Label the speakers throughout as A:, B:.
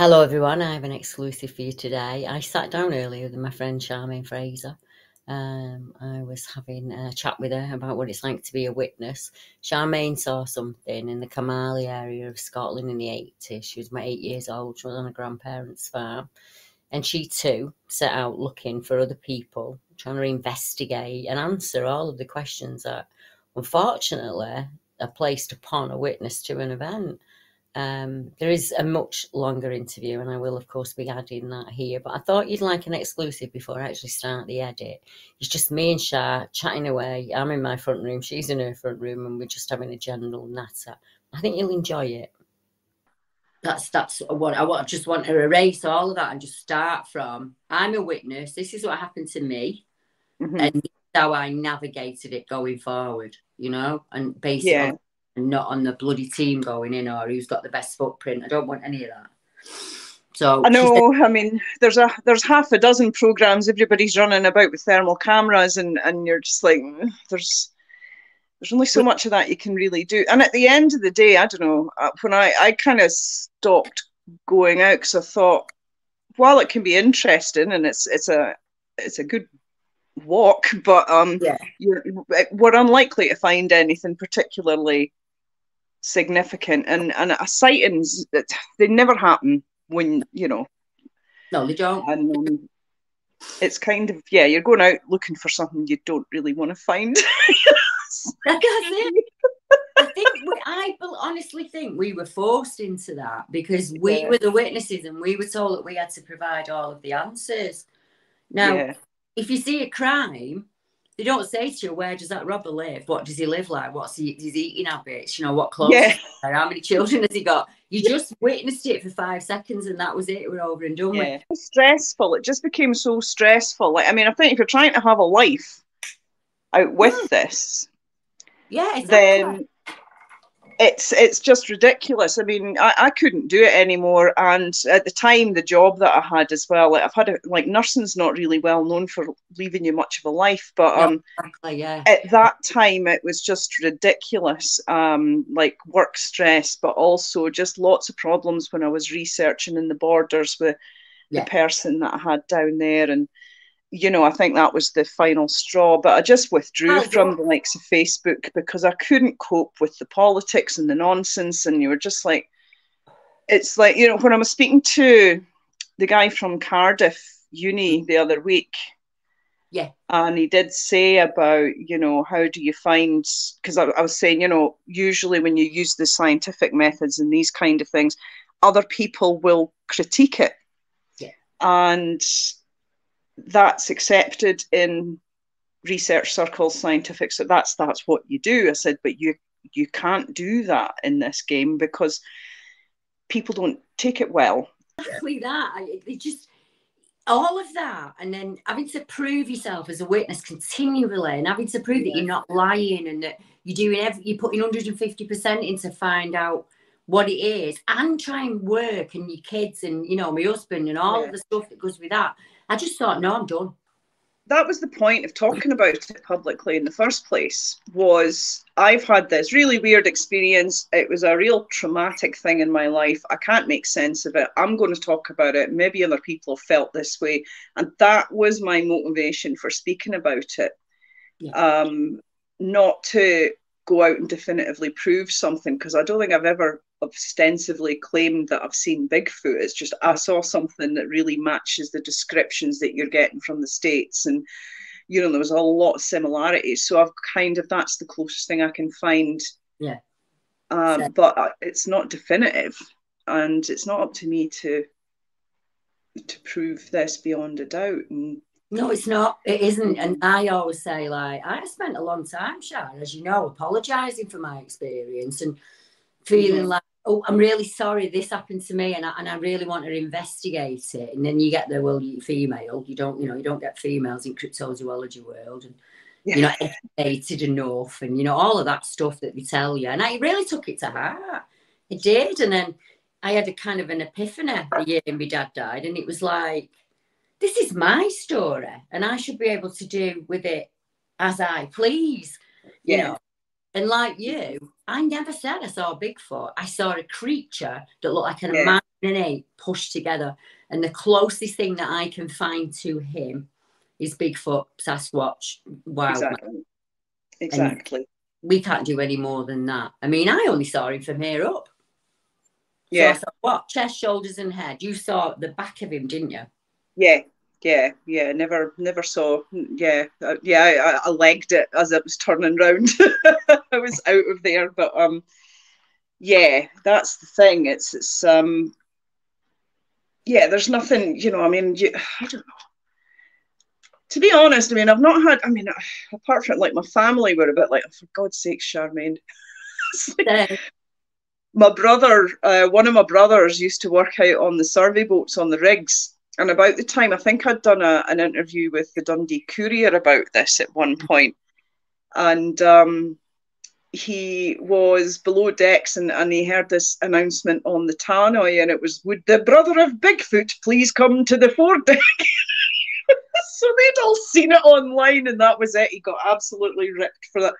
A: Hello, everyone. I have an exclusive for you today. I sat down earlier with my friend Charmaine Fraser. Um, I was having a chat with her about what it's like to be a witness. Charmaine saw something in the Carmyllie area of Scotland in the 80s. She was about eight years old. She was on a grandparent's farm. And she too set out looking for other people, trying to investigate and answer all of the questions that, unfortunately, are placed upon a witness to an event. Um, there is a much longer interview, and I will, of course, be adding that here. But I thought you'd like an exclusive before I actually start the edit. It's just me and Shah chatting away. I'm in my front room, she's in her front room, and we're just having a general natter. I think you'll enjoy it. That's that's what I want. I just want to erase all of that and just start from. I'm a witness. This is what happened to me, mm-hmm. and how I navigated it going forward. You know, and basically. Yeah and not on the bloody team going in or who's got the best footprint. I don't want any of that. So
B: I know. Said, I mean, there's a there's half a dozen programs everybody's running about with thermal cameras, and and you're just like, there's there's only so much of that you can really do. And at the end of the day, I don't know. Uh, when I I kind of stopped going out because I thought, while it can be interesting and it's it's a it's a good walk, but um, yeah. you're, we're unlikely to find anything particularly significant and and sightings that they never happen when you know
A: no they don't
B: and um, it's kind of yeah you're going out looking for something you don't really want to find
A: it I think we, I honestly think we were forced into that because we yeah. were the witnesses and we were told that we had to provide all of the answers. Now, yeah. if you see a crime, they don't say to you, where does that robber live? What does he live like? What's he, his eating habits? You know, what clothes? Yeah. How many children has he got? You just witnessed it for five seconds and that was it. We're over and done yeah. with.
B: stressful. It just became so stressful. Like, I mean, I think if you're trying to have a life out with yeah. this,
A: yeah, exactly.
B: then it's it's just ridiculous. I mean, I, I couldn't do it anymore. And at the time, the job that I had as well, like I've had a, like nursing's not really well known for leaving you much of a life, but um,
A: exactly, yeah.
B: at that time it was just ridiculous. Um, like work stress, but also just lots of problems when I was researching in the borders with yeah. the person that I had down there and you know, I think that was the final straw. But I just withdrew ah, from the likes of Facebook because I couldn't cope with the politics and the nonsense. And you were just like, it's like, you know, when I was speaking to the guy from Cardiff Uni the other week,
A: yeah.
B: And he did say about, you know, how do you find, because I, I was saying, you know, usually when you use the scientific methods and these kind of things, other people will critique it.
A: Yeah.
B: And that's accepted in research circles, scientific. So that's that's what you do. I said, but you you can't do that in this game because people don't take it well.
A: Exactly that. It just all of that, and then having to prove yourself as a witness continually, and having to prove yeah. that you're not lying and that you're doing every, you're putting 150 percent in to find out what it is, and try and work and your kids and you know my husband and all yeah. of the stuff that goes with that. I just thought, no, I'm done.
B: That was the point of talking about it publicly in the first place. Was I've had this really weird experience. It was a real traumatic thing in my life. I can't make sense of it. I'm going to talk about it. Maybe other people have felt this way, and that was my motivation for speaking about it. Yeah. Um, not to go out and definitively prove something because I don't think I've ever ostensively claimed that I've seen Bigfoot. It's just I saw something that really matches the descriptions that you're getting from the States. And, you know, there was a lot of similarities. So I've kind of, that's the closest thing I can find.
A: Yeah.
B: Um, but it's not definitive. And it's not up to me to to prove this beyond a doubt. And
A: no, it's not. It isn't. And I always say, like, I spent a long time, Sharon, as you know, apologising for my experience and feeling like oh, I'm really sorry this happened to me and I, and I really want to investigate it. And then you get the, well, you female, you don't, you know, you don't get females in cryptozoology world and yeah. you're not educated enough and, you know, all of that stuff that they tell you. And I really took it to heart. It did. And then I had a kind of an epiphany the year my dad died. And it was like, this is my story and I should be able to do with it as I please, you yeah. know. And like you, I never said I saw a Bigfoot. I saw a creature that looked like an yeah. man and eight pushed together. And the closest thing that I can find to him is Bigfoot, Sasquatch, Wild.
B: Exactly. Exactly.
A: we can't do any more than that. I mean, I only saw him from here up.
B: Yeah.
A: So what? Chest, shoulders, and head. You saw the back of him, didn't you?
B: Yeah. Yeah, yeah, never, never saw. Yeah, uh, yeah, I, I legged it as it was turning round. I was out of there, but um, yeah, that's the thing. It's it's um, yeah, there's nothing. You know, I mean, you, I don't know. To be honest, I mean, I've not had. I mean, apart from like my family were a bit like, oh, for God's sake, Charmaine. my brother, uh, one of my brothers, used to work out on the survey boats on the rigs and about the time, I think I'd done a, an interview with the Dundee Courier about this at one point. And um, he was below decks and, and he heard this announcement on the tannoy, and it was, Would the brother of Bigfoot please come to the foredeck? so they'd all seen it online, and that was it. He got absolutely ripped for that.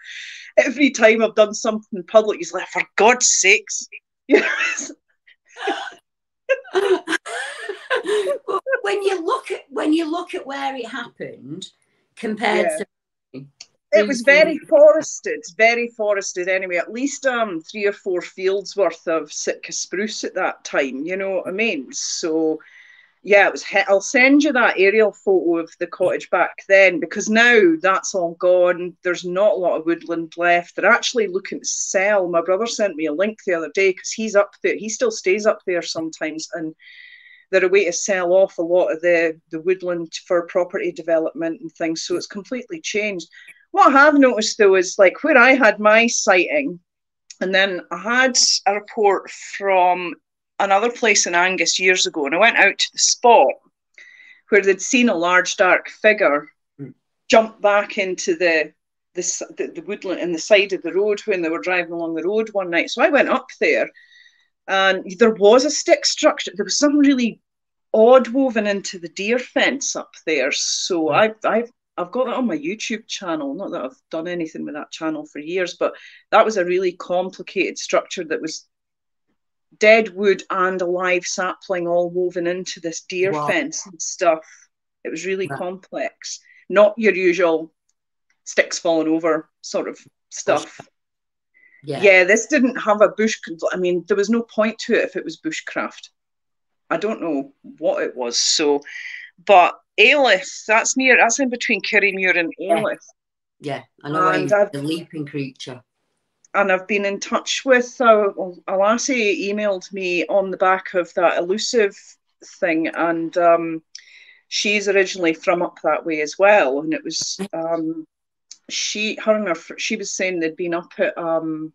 B: Every time I've done something public, he's like, For God's sakes.
A: when you look at when you look at where it happened compared
B: Yeah.
A: to
B: it was very forested, very forested anyway. At least um three or four fields worth of Sitka spruce at that time. You know what I mean? So yeah, it was. He- I'll send you that aerial photo of the cottage back then because now that's all gone. There's not a lot of woodland left. They're actually looking to sell. My brother sent me a link the other day because he's up there. He still stays up there sometimes, and they're a way to sell off a lot of the the woodland for property development and things. So it's completely changed. What I have noticed though is like where I had my sighting, and then I had a report from another place in Angus years ago, and I went out to the spot where they'd seen a large dark figure
A: Mm.
B: jump back into the the, the the woodland in the side of the road when they were driving along the road one night. So I went up there, and there was a stick structure. There was something really odd woven into the deer fence up there. So
A: Mm.
B: I've I've I've got that on my YouTube channel. Not that I've done anything with that channel for years, but that was a really complicated structure that was dead wood and a live sapling all woven into this deer
A: Wow.
B: fence and stuff. It was really complex. Not your usual sticks falling over sort of stuff.
A: Yeah,
B: Yeah, this didn't have a bush. I mean, there was no point to it if it was bushcraft. I don't know what it was. So, but Alyth, that's near. That's in between Kirriemuir and
A: Yeah. Yeah. I know
B: And I've-
A: the leaping creature.
B: and I've been in touch with uh, a lassie emailed me on the back of that elusive thing, and um, she's originally from up that way as well. And it was um, she, her and her, she was saying they'd been up at um,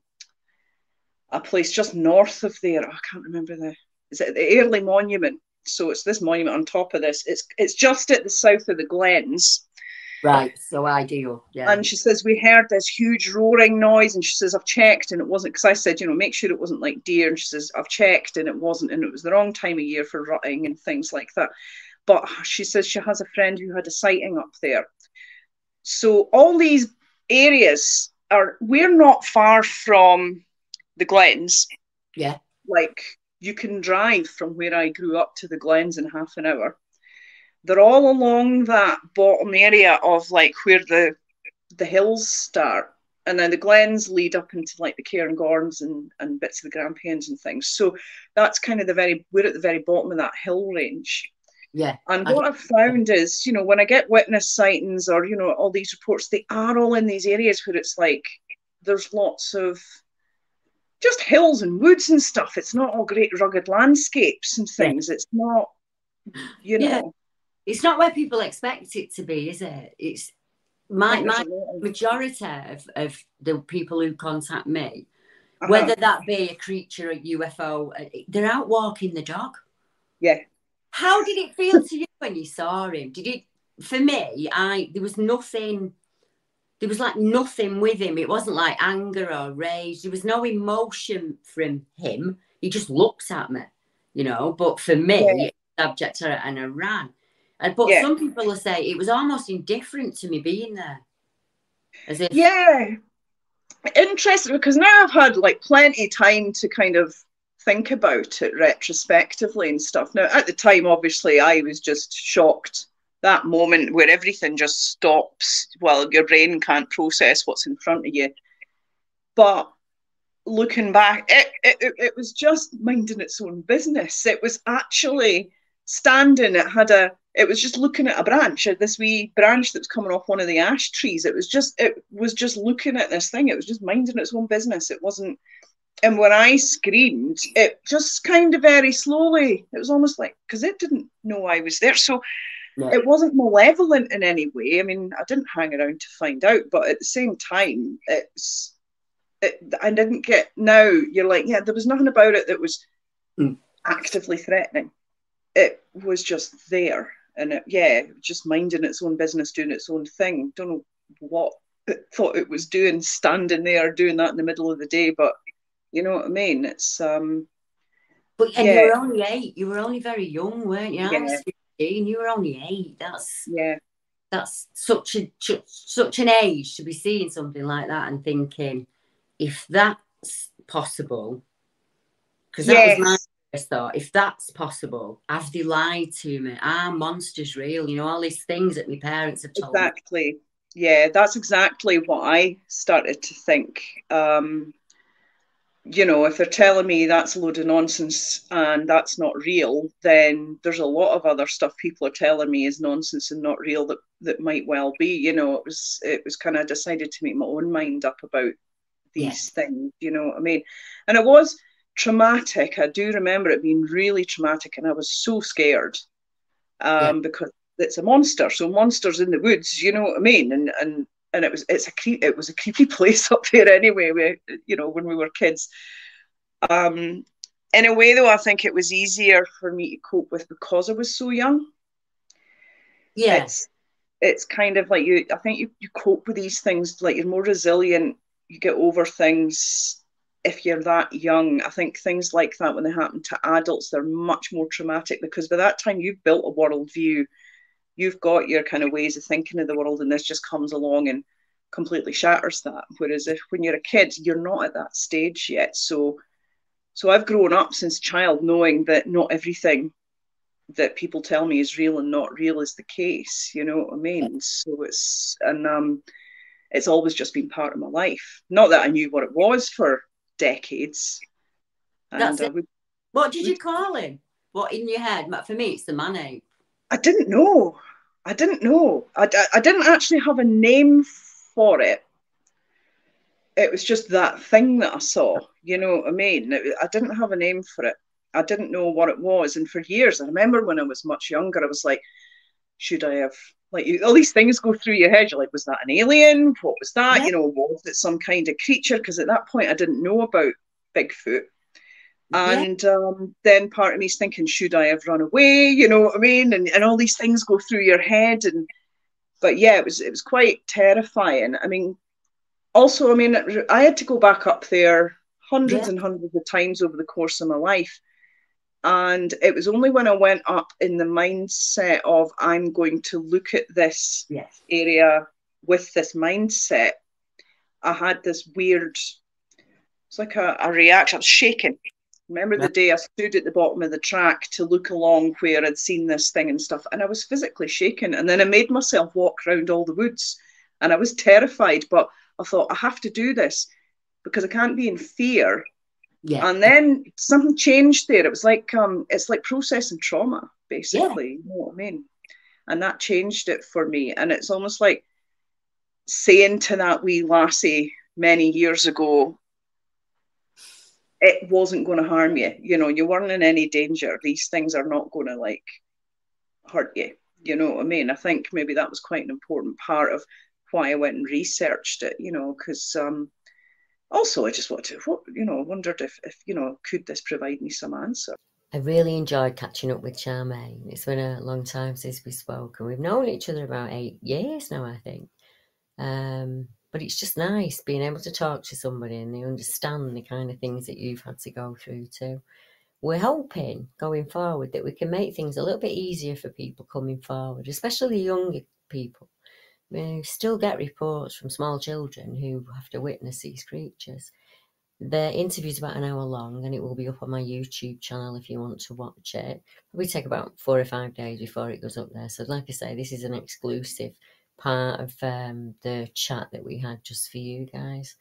B: a place just north of there. I can't remember the is it the Airlie Monument. So it's this monument on top of this. It's it's just at the south of the Glens.
A: Right, so ideal. Yeah,
B: And she says, We heard this huge roaring noise. And she says, I've checked and it wasn't because I said, you know, make sure it wasn't like deer. And she says, I've checked and it wasn't. And it was the wrong time of year for rutting and things like that. But she says she has a friend who had a sighting up there. So all these areas are, we're not far from the Glens.
A: yeah,
B: Like you can drive from where I grew up to the Glens in half an hour. They're all along that bottom area of like where the the hills start, and then the glens lead up into like the Cairngorms and and bits of the Grampians and things. So that's kind of the very we're at the very bottom of that hill range.
A: Yeah,
B: And what I've found is, you know, when I get witness sightings or you know all these reports, they are all in these areas where it's like there's lots of just hills and woods and stuff. It's not all great rugged landscapes and
A: Yeah.
B: things. It's not, you know.
A: Yeah. It's not where people expect it to be, is it? It's my my
B: a lot of-
A: majority of, of the people who contact me,
B: uh-huh.
A: whether that be a creature, a UFO, uh, they're out walking the dog.
B: Yeah.
A: How did it feel to you when you saw him? Did it? For me, I there was nothing. There was like nothing with him. It wasn't like anger or rage. There was no emotion from him. He just looked at me, you know. But for me,
B: Yeah.
A: abject terror, and I ran. And but
B: Yeah.
A: some people will say it was almost indifferent to me being there, as if
B: Yeah. Interesting because now I've had like plenty time to kind of think about it retrospectively and stuff. Now, at the time, obviously, I was just shocked. That moment where everything just stops while your brain can't process what's in front of you. But looking back, it, it, it was just minding its own business. It was actually standing, it had a, it was just looking at a branch, this wee branch that's coming off one of the ash trees. It was just, it was just looking at this thing. It was just minding its own business. It wasn't, and when I screamed, it just kind of very slowly, it was almost like, because it didn't know I was there. So it wasn't malevolent in any way. I mean, I didn't hang around to find out, but at the same time, it's, it, I didn't get, now you're like, yeah, there was nothing about it that was mm. actively threatening. It was just there. And it, yeah, just minding its own business, doing its own thing. Don't know what it thought it was doing, standing there doing that in the middle of the day, but you know what I mean? It's um.
A: But and yeah. you were only eight. You were only very young, weren't you? Yeah. And you were only eight. That's
B: yeah.
A: That's such a such an age to be seeing something like that and thinking, if that's possible, because that yes. was my first thought. If that's possible, have they lied to me? Are monsters real? You know, all these things that my parents have told me.
B: exactly. Me. Yeah, that's exactly what I started to think. Um, you know, if they're telling me that's a load of nonsense and that's not real, then there's a lot of other stuff people are telling me is nonsense and not real that that might well be. You know, it was it was kind of decided to make my own mind up about these yeah. things. You know what I mean? And it was traumatic. I do remember it being really traumatic, and I was so scared um, yeah. because it's a monster. So monsters in the woods. You know what I mean? And and and it was it's a cre- it was a creepy place up there anyway. We, you know, when we were kids. Um, in a way, though, I think it was easier for me to cope with because I was so young.
A: Yes,
B: it's, it's kind of like you. I think you you cope with these things like you're more resilient. You get over things if you're that young. I think things like that when they happen to adults, they're much more traumatic because by that time you've built a worldview you've got your kind of ways of thinking of the world and this just comes along and completely shatters that. Whereas if when you're a kid you're not at that stage yet. So so i've grown up since child knowing that not everything that people tell me is real and not real is the case you know what i mean? So it's and um it's always just been part of my life. Not that i knew what it was for decades.
A: That's it. Would, what did you call him? What in your head? But for me it's the man
B: I didn't know. I didn't know. I, I didn't actually have a name for it. It was just that thing that I saw. You know what I mean? I didn't have a name for it. I didn't know what it was. And for years, I remember when I was much younger, I was like, should I have like all these things go through your head? You're like, was that an alien? What was that? Yeah. You know, was it some kind of creature? Because at that point, I didn't know about Bigfoot. And yeah. um, then part of me is thinking, should I have run away? You know what I mean? And, and all these things go through your head. And but yeah, it was it was quite terrifying. I mean, also, I mean, I had to go back up there hundreds yeah. and hundreds of times over the course of my life. And it was only when I went up in the mindset of I'm going to look at this
A: yes.
B: area with this mindset, I had this weird, it's like a, a reaction. I was shaking. Remember the day I stood at the bottom of the track to look along where I'd seen this thing and stuff, and I was physically shaken. And then I made myself walk around all the woods, and I was terrified. But I thought I have to do this because I can't be in fear.
A: Yeah.
B: And then something changed there. It was like um, it's like processing trauma, basically. Yeah. You know what I mean? And that changed it for me. And it's almost like saying to that wee lassie many years ago, it wasn't going to harm you. You know, you weren't in any danger. These things are not going to like hurt you. You know what I mean? I think maybe that was quite an important part of why I went and researched it. You know, because um, also I just wanted to, you know, wondered if, if you know, could this provide me some answer?
A: I really enjoyed catching up with Charmaine. It's been a long time since we spoke, and we've known each other about eight years now, I think. Um, but it's just nice being able to talk to somebody and they understand the kind of things that you've had to go through too. We're hoping going forward that we can make things a little bit easier for people coming forward, especially younger people. We still get reports from small children who have to witness these creatures. The interview's about an hour long and it will be up on my YouTube channel if you want to watch it. We take about four or five days before it goes up there. So, like I say, this is an exclusive part of um, the chat that we had just for you guys.